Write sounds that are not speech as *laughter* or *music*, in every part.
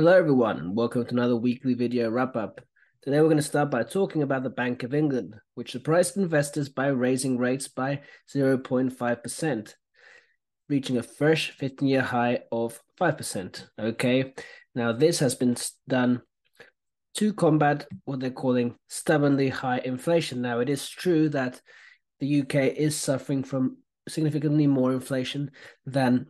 Hello, everyone, welcome to another weekly video wrap up. Today, we're going to start by talking about the Bank of England, which surprised investors by raising rates by 0.5%, reaching a fresh 15 year high of 5%. Okay, now this has been done to combat what they're calling stubbornly high inflation. Now, it is true that the UK is suffering from significantly more inflation than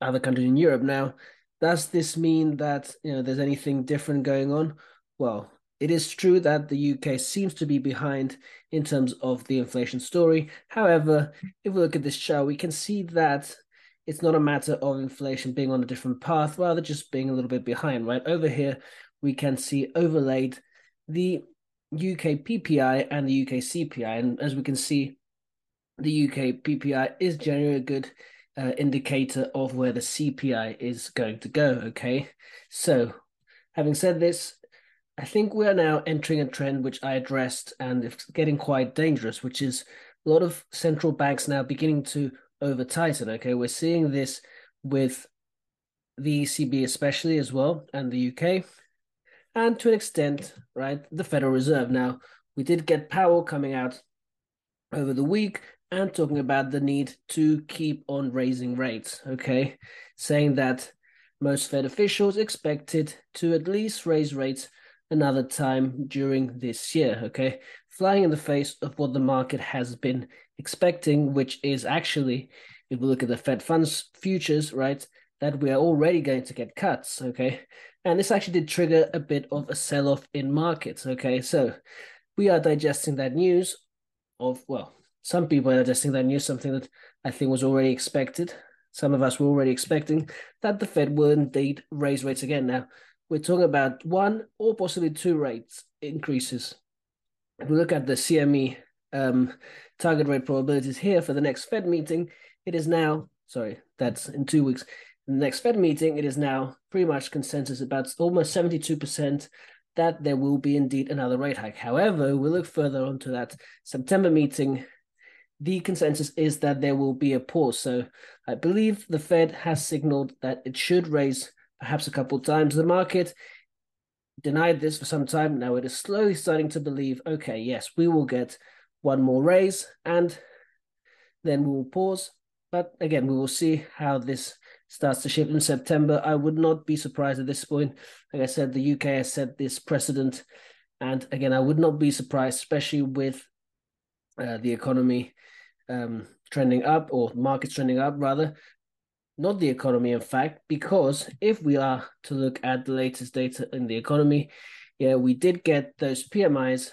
other countries in Europe. Now, does this mean that you know there's anything different going on? Well, it is true that the UK seems to be behind in terms of the inflation story. However, if we look at this chart, we can see that it's not a matter of inflation being on a different path, rather just being a little bit behind, right? Over here, we can see overlaid the UK PPI and the UK CPI. And as we can see, the UK PPI is generally a good uh, indicator of where the CPI is going to go. Okay, so having said this, I think we are now entering a trend which I addressed, and it's getting quite dangerous, which is a lot of central banks now beginning to over tighten. Okay, we're seeing this with the ECB especially as well, and the UK, and to an extent, right, the Federal Reserve. Now we did get Powell coming out over the week and talking about the need to keep on raising rates, okay? Saying that most Fed officials expected to at least raise rates another time during this year, okay? Flying in the face of what the market has been expecting, which is actually, if we look at the Fed funds futures, right, that we are already going to get cuts, okay? And this actually did trigger a bit of a sell off in markets, okay? So we are digesting that news of, well, some people are just think they knew something that I think was already expected. Some of us were already expecting that the Fed will indeed raise rates again. Now, we're talking about one or possibly two rates increases. If we look at the CME um, target rate probabilities here for the next Fed meeting, it is now, sorry, that's in two weeks. The next Fed meeting, it is now pretty much consensus about almost 72% that there will be indeed another rate hike. However, we look further on to that September meeting the consensus is that there will be a pause. So I believe the Fed has signaled that it should raise perhaps a couple times. The market denied this for some time. Now it is slowly starting to believe, okay, yes, we will get one more raise and then we will pause. But again, we will see how this starts to shift in September. I would not be surprised at this point. Like I said, the UK has set this precedent. And again, I would not be surprised, especially with uh, the economy um, trending up or markets trending up rather, not the economy, in fact, because if we are to look at the latest data in the economy, yeah, we did get those PMIs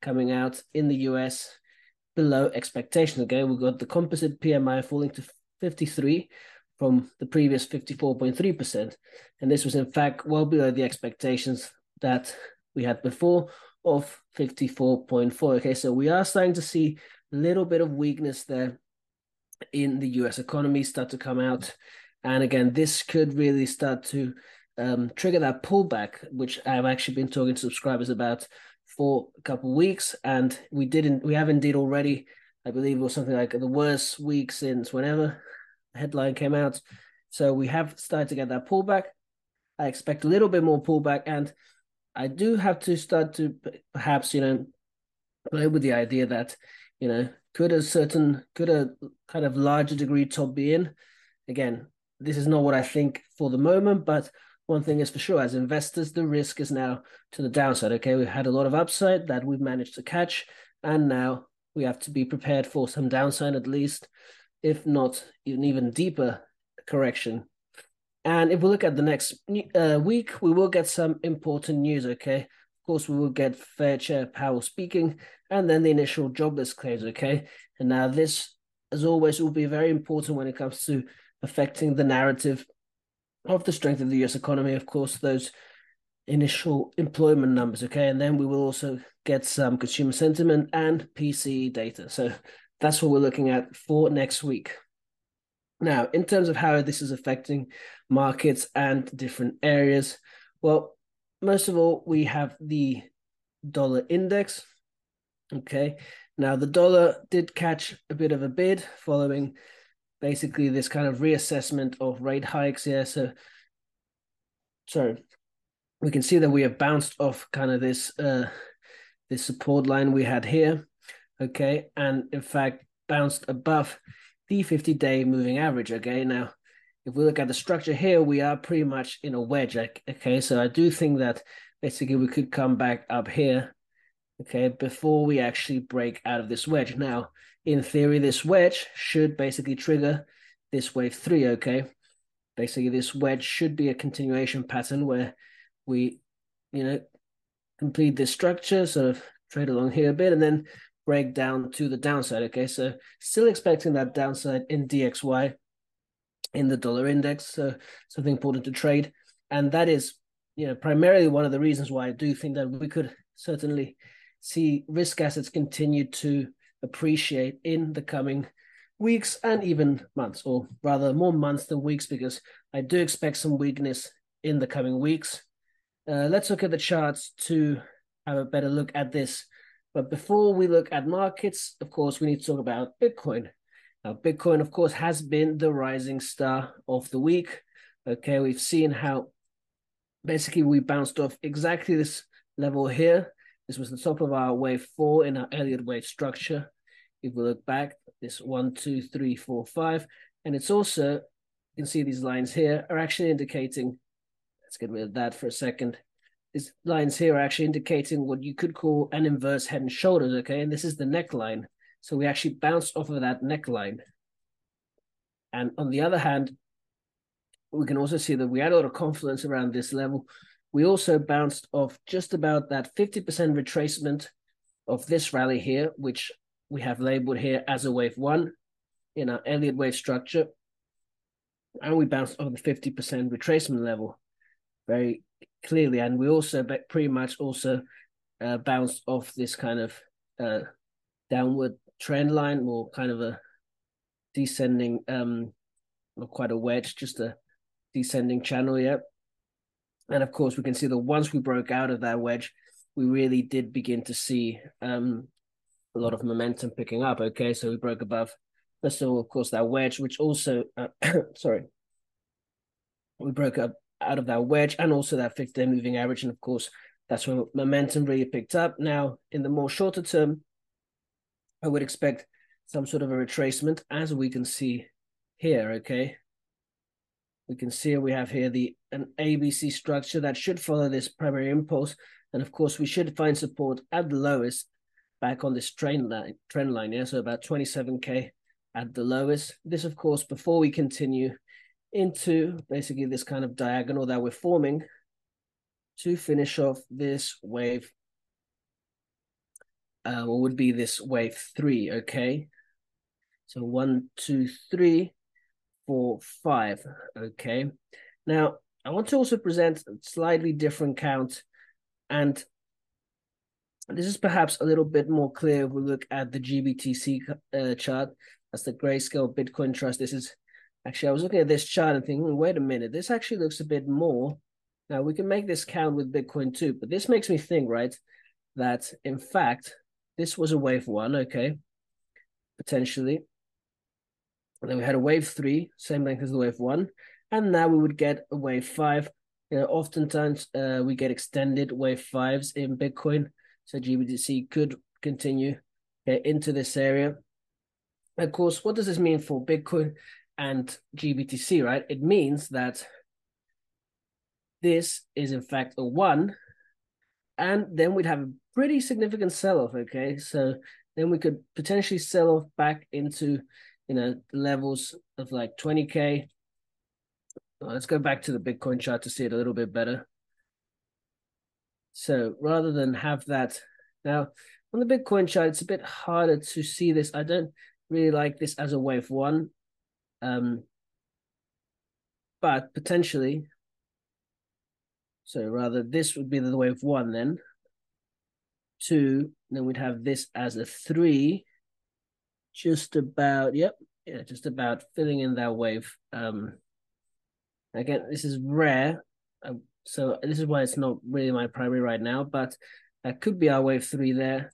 coming out in the US below expectation. Again, we got the composite PMI falling to 53 from the previous 54.3%. And this was, in fact, well below the expectations that we had before of 54.4. Okay, so we are starting to see a little bit of weakness there in the US economy start to come out. And again, this could really start to um, trigger that pullback, which I've actually been talking to subscribers about for a couple of weeks. And we didn't, we have indeed already, I believe it was something like the worst week since whenever the headline came out. So we have started to get that pullback. I expect a little bit more pullback. And I do have to start to perhaps, you know, play with the idea that you know, could a certain, could a kind of larger degree top be in? Again, this is not what I think for the moment, but one thing is for sure, as investors, the risk is now to the downside. Okay, we've had a lot of upside that we've managed to catch, and now we have to be prepared for some downside at least, if not an even deeper correction. And if we look at the next uh, week, we will get some important news. Okay, Of course, we will get Fed Chair Powell speaking, and then the initial jobless claims. Okay, and now this, as always, will be very important when it comes to affecting the narrative of the strength of the U.S. economy. Of course, those initial employment numbers. Okay, and then we will also get some consumer sentiment and PCE data. So that's what we're looking at for next week. Now, in terms of how this is affecting markets and different areas, well, most of all, we have the dollar index. Okay. Now, the dollar did catch a bit of a bid following basically this kind of reassessment of rate hikes here. So, sorry, we can see that we have bounced off kind of this uh, this support line we had here, okay, and in fact bounced above the 50 day moving average. Okay, now if we look at the structure here, we are pretty much in a wedge. Okay, so I do think that basically we could come back up here, okay, before we actually break out of this wedge. Now, in theory, this wedge should basically trigger this wave three. Okay, basically this wedge should be a continuation pattern where we, you know, complete this structure, sort of trade along here a bit, and then break down to the downside. Okay, so still expecting that downside in DXY in the dollar index, so something important to trade, and that is, you know, primarily one of the reasons why I do think that we could certainly see risk assets continue to appreciate in the coming weeks and even months, or rather more months than weeks, because I do expect some weakness in the coming weeks. Uh, let's look at the charts to have a better look at this. But before we look at markets, of course, we need to talk about Bitcoin. Now, Bitcoin, of course, has been the rising star of the week. Okay, we've seen how basically we bounced off exactly this level here. This was the top of our wave four in our Elliott wave structure. If we look back, this one, two, three, four, five, and it's also, you can see these lines here are actually indicating Let's get rid of that for a second. These lines here are actually indicating what you could call an inverse head and shoulders, okay? And this is the neckline. So we actually bounced off of that neckline. And on the other hand, we can also see that we had a lot of confidence around this level. We also bounced off just about that 50% retracement of this rally here, which we have labeled here as a wave one in our Elliott wave structure. And we bounced off the 50% retracement level very clearly, and we also pretty much also uh, bounced off this kind of uh, downward trend line, more kind of a descending, um, not quite a wedge, just a descending channel. Yeah, and of course we can see that once we broke out of that wedge, we really did begin to see um, a lot of momentum picking up. Okay, so we broke above. First of all, of course, that wedge, which also, uh, *coughs* sorry, we broke up out of that wedge and also that 50 day moving average. And of course, that's when momentum really picked up. Now, in the more shorter term, I would expect some sort of a retracement, as we can see here. Okay, we can see we have here the an ABC structure that should follow this primary impulse, and of course, we should find support at the lowest back on this trend line. Trend line, yeah, so about 27k at the lowest. This, of course, before we continue into basically this kind of diagonal that we're forming to finish off this wave. Uh, what would be this wave three, okay? So one, two, three, four, five, okay? Now, I want to also present a slightly different count and this is perhaps a little bit more clear if we look at the GBTC uh, chart. That's the Grayscale Bitcoin Trust. This is Actually, I was looking at this chart and thinking, wait a minute, this actually looks a bit more. Now we can make this count with Bitcoin too, but this makes me think, right, that in fact, this was a wave one, okay, potentially. And then we had a wave three, same length as the wave one. And now we would get a wave five. You know, oftentimes uh, we get extended wave fives in Bitcoin. So GBTC could continue into this area. Of course, what does this mean for Bitcoin? And GBTC, right? It means that this is in fact a one, and then we'd have a pretty significant sell off. Okay, so then we could potentially sell off back into you know levels of like 20k. let's go back to the Bitcoin chart to see it a little bit better. So rather than have that now on the Bitcoin chart, it's a bit harder to see this. I don't really like this as a wave one. Um, but potentially, so rather this would be the wave one then. Two, then we'd have this as a three, just about, yep, yeah, just about filling in that wave. Um, again, this is rare, uh, so this is why it's not really my primary right now, but that could be our wave three there.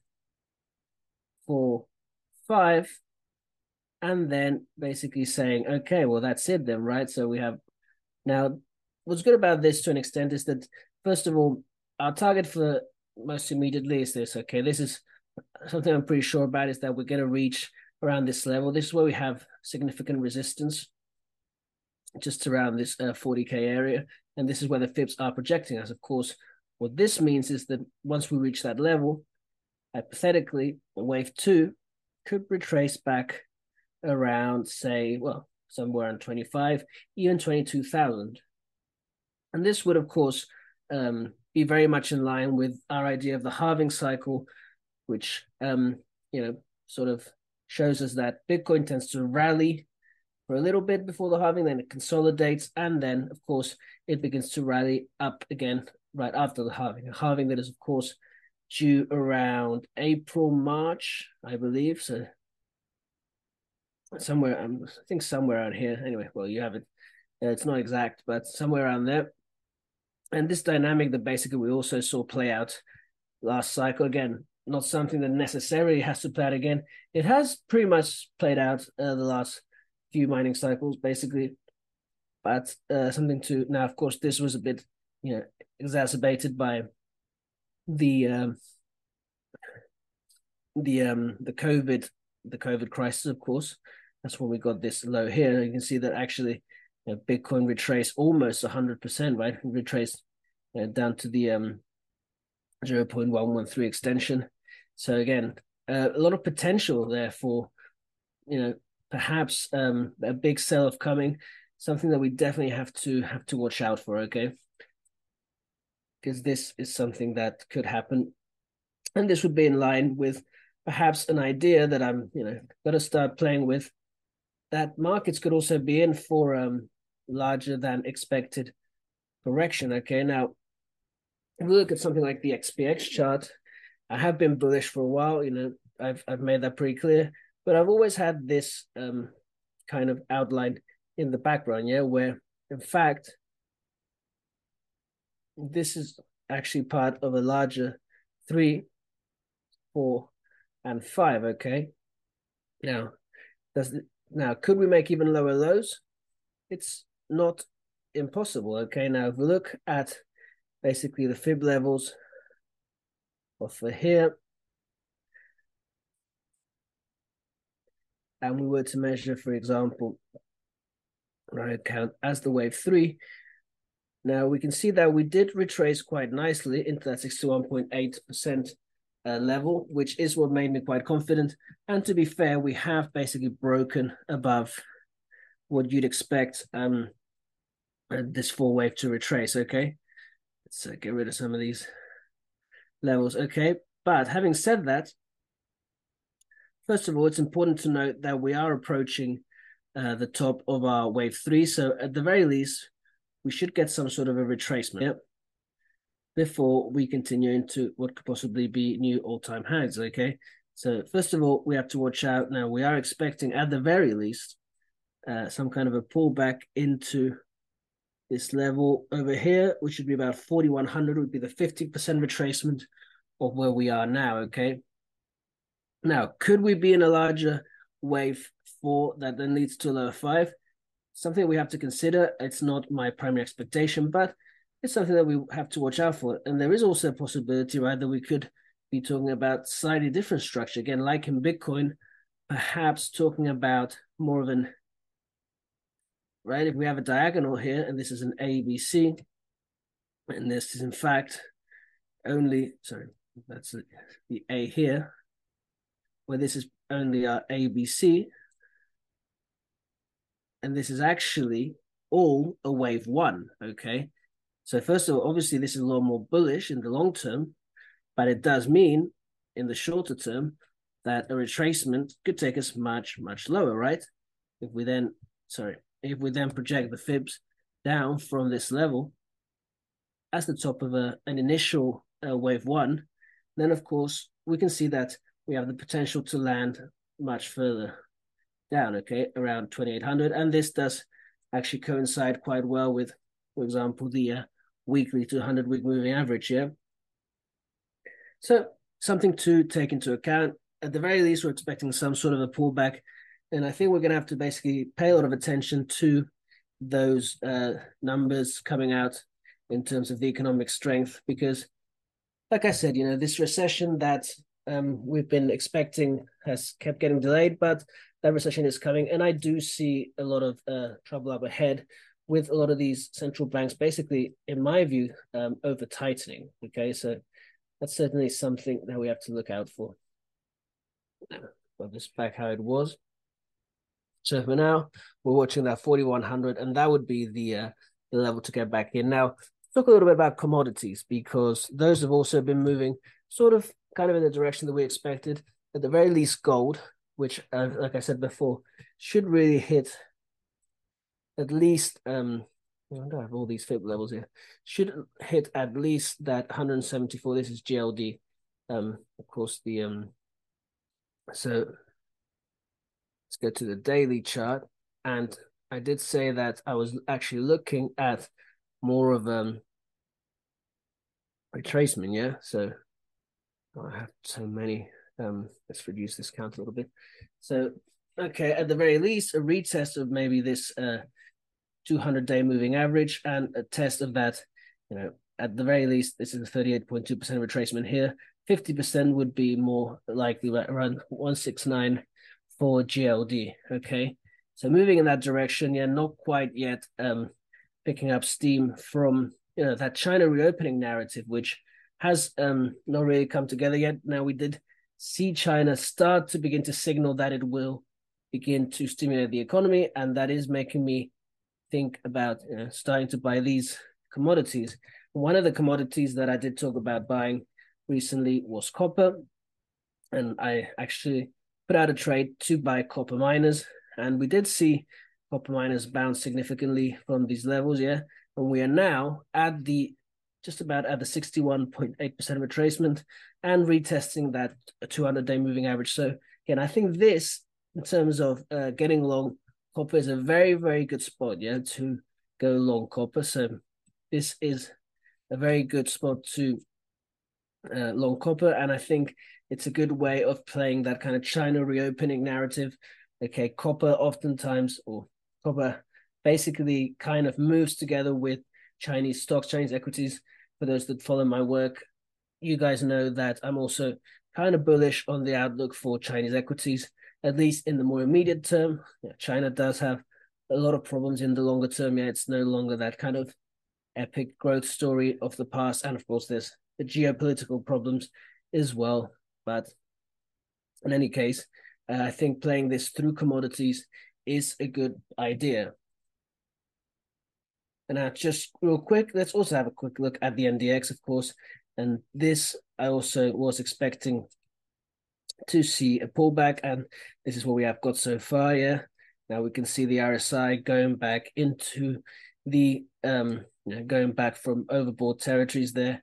Four, five, and then basically saying, okay, well, that's it then, right? So we have now what's good about this to an extent is that first of all, our target for most immediately is this. Okay, this is something I'm pretty sure about is that we're going to reach around this level. This is where we have significant resistance, just around this uh, 40k area, and this is where the fibs are projecting us. Of course, what this means is that once we reach that level, hypothetically, wave two could retrace back around, say, well, somewhere around 25, even 22,000. And this would, of course, um, be very much in line with our idea of the halving cycle, which, um, you know, sort of shows us that Bitcoin tends to rally for a little bit before the halving, then it consolidates, and then, of course, it begins to rally up again right after the halving. A halving that is, of course, due around April, March, I believe. So somewhere, um, I think somewhere around here. Anyway, well, you have it. Uh, it's not exact, but somewhere around there. And this dynamic that basically we also saw play out last cycle again, not something that necessarily has to play out again. It has pretty much played out uh, the last few mining cycles, basically. But uh, something to now, of course, this was a bit, you know, exacerbated by the um, the um the COVID the COVID crisis, of course. That's when we got this low here. You can see that actually you know, Bitcoin retraced almost 100%, right? Retraced uh, down to the um 0.113 extension. So again, uh, a lot of potential there for, you know, perhaps um, a big sell of coming, something that we definitely have to have to watch out for. Okay, because this is something that could happen, and this would be in line with perhaps an idea that I'm, you know, going to start playing with. That markets could also be in for um larger than expected correction. Okay, now if we look at something like the SPX chart, I have been bullish for a while. You know, I've I've made that pretty clear. But I've always had this um, kind of outline in the background, yeah, where in fact this is actually part of a larger three, four, and five. Okay. Now, does now could we make even lower lows? It's not impossible. Okay. Now, if we look at basically the fib levels of for here, and we were to measure, for example, right count as the wave three, now we can see that we did retrace quite nicely into that 61.8% uh, level, which is what made me quite confident. And to be fair, we have basically broken above what you'd expect um, uh, this four wave to retrace, okay? Let's uh, get rid of some of these levels, okay? But having said that, First of all, it's important to note that we are approaching uh, the top of our wave three. So at the very least, we should get some sort of a retracement yep. Before we continue into what could possibly be new all-time highs. Okay. So first of all, we have to watch out. Now we are expecting at the very least uh, some kind of a pullback into this level over here, which would be about 4,100 would be the 50% retracement of where we are now. Okay. Now, could we be in a larger wave four that then leads to a lower five? Something we have to consider. It's not my primary expectation, but it's something that we have to watch out for. And there is also a possibility, right, that we could be talking about slightly different structure. Again, like in Bitcoin, perhaps talking about more of an right? If we have a diagonal here, and this is an ABC, and this is in fact only sorry, that's the A here, where this is only our ABC, and this is actually all a wave one, okay? So first of all, obviously this is a lot more bullish in the long term, but it does mean in the shorter term that a retracement could take us much, much lower, right? If we then, sorry, if we then project the fibs down from this level as the top of a, an initial uh, wave one, then of course we can see that we have the potential to land much further down, okay, around 2800. And this does actually coincide quite well with, for example, the uh, weekly to 100 week moving average, here. So something to take into account. At the very least, we're expecting some sort of a pullback. And I think we're going to have to basically pay a lot of attention to those uh, numbers coming out in terms of the economic strength because, like I said, you know, this recession that um, we've been expecting has kept getting delayed, but that recession is coming, and I do see a lot of uh, trouble up ahead with a lot of these central banks, basically, in my view, um, over tightening. Okay, so that's certainly something that we have to look out for. Well, this back how it was. So for now, we're watching that 4100, and that would be the uh, the level to get back in. Now, talk a little bit about commodities because those have also been moving sort of kind of in the direction that we expected. At the very least, gold, which, uh, like I said before, should really hit at least. Um, I have all these fib levels here. Should hit at least that 174. This is GLD. Um, of course, the um. So let's go to the daily chart, and I did say that I was actually looking at more of um retracement. Yeah, so I have so many. Um, let's reduce this count a little bit. So, okay, at the very least, a retest of maybe this uh 200 day moving average and a test of that, you know, at the very least, this is a 38.2% retracement here. 50% would be more likely around 169 for GLD. Okay. So moving in that direction, yeah, not quite yet um, picking up steam from you know that China reopening narrative, which has um, not really come together yet. Now we did see China start to begin to signal that it will begin to stimulate the economy, and that is making me think about you know, starting to buy these commodities. One of the commodities that I did talk about buying recently was copper, and I actually put out a trade to buy copper miners, and we did see copper miners bounce significantly from these levels, yeah. And we are now at the just about at the 61.8% retracement and retesting that 200 day moving average. So, again, I think this, in terms of uh, getting long copper, is a very, very good spot, yeah, to go long copper. So, this is a very good spot to uh, long copper. And I think it's a good way of playing that kind of China reopening narrative. Okay, copper oftentimes, or copper basically kind of moves together with Chinese stocks, Chinese equities. For those that follow my work, you guys know that I'm also kind of bullish on the outlook for Chinese equities, at least in the more immediate term. Yeah, China does have a lot of problems in the longer term. Yeah, it's no longer that kind of epic growth story of the past. And of course, there's the geopolitical problems as well. But in any case, uh, I think playing this through commodities is a good idea. And now, just real quick, let's also have a quick look at the NDX, of course. And this I also was expecting to see a pullback, and this is what we have got so far. Yeah, now we can see the RSI going back into the um, you know, going back from overbought territories there,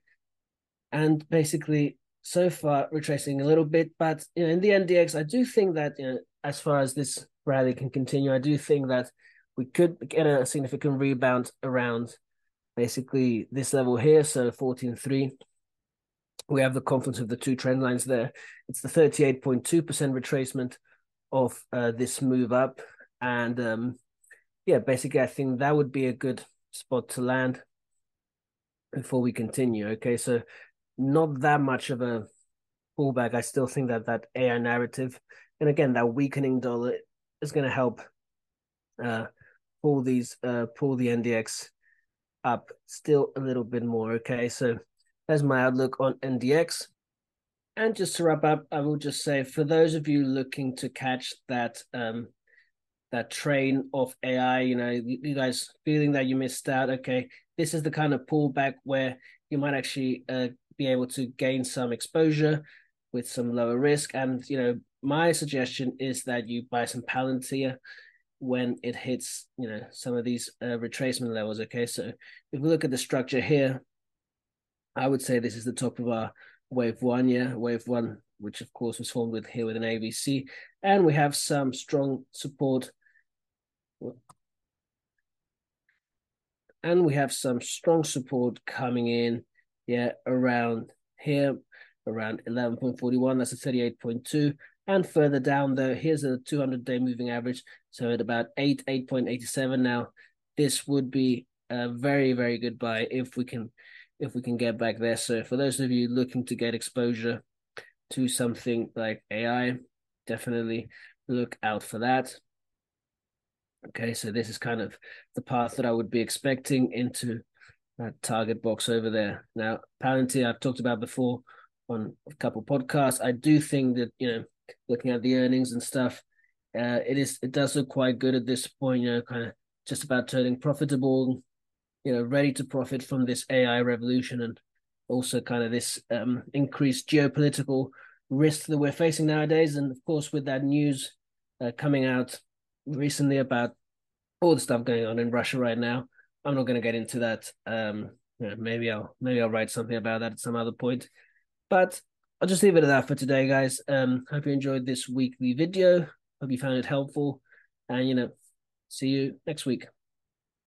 and basically so far retracing a little bit. But you know, in the NDX, I do think that you know, as far as this rally can continue, I do think that we could get a significant rebound around basically this level here. So 14.3. We have the confluence of the two trend lines there. It's the 38.2% retracement of uh, this move up. And um, yeah, basically, I think that would be a good spot to land before we continue. Okay, so not that much of a pullback. I still think that that AI narrative, and again, that weakening dollar is going to help uh, pull these uh pull the NDX up still a little bit more. Okay, so that's my outlook on NDX. And just to wrap up, I will just say for those of you looking to catch that um that train of AI, you know, you guys feeling that you missed out, okay, this is the kind of pullback where you might actually uh, be able to gain some exposure with some lower risk. And, you know, my suggestion is that you buy some Palantir when it hits, you know, some of these uh, retracement levels. Okay, so if we look at the structure here, I would say this is the top of our wave one. Yeah, wave one, which of course was formed with here with an ABC, and we have some strong support. And we have some strong support coming in, yeah, around here, around 11.41. That's a 38.2. And further down, though, here's a 200 day moving average. So at about 8, 8.87 now, this would be a very very good buy if we can if we can get back there. So for those of you looking to get exposure to something like AI, definitely look out for that. Okay, so this is kind of the path that I would be expecting into that target box over there. Now, Palantir, I've talked about before on a couple podcasts. I do think that you know, looking at the earnings and stuff, uh, it is it does look quite good at this point. You know, kind of just about turning profitable. You know, ready to profit from this AI revolution and also kind of this um, increased geopolitical risk that we're facing nowadays. And of course, with that news uh, coming out recently about all the stuff going on in Russia right now. I'm not going to get into that. Um, yeah, maybe I'll maybe I'll write something about that at some other point. But I'll just leave it at that for today, guys. Um, hope you enjoyed this weekly video. Hope you found it helpful, and you know, see you next week.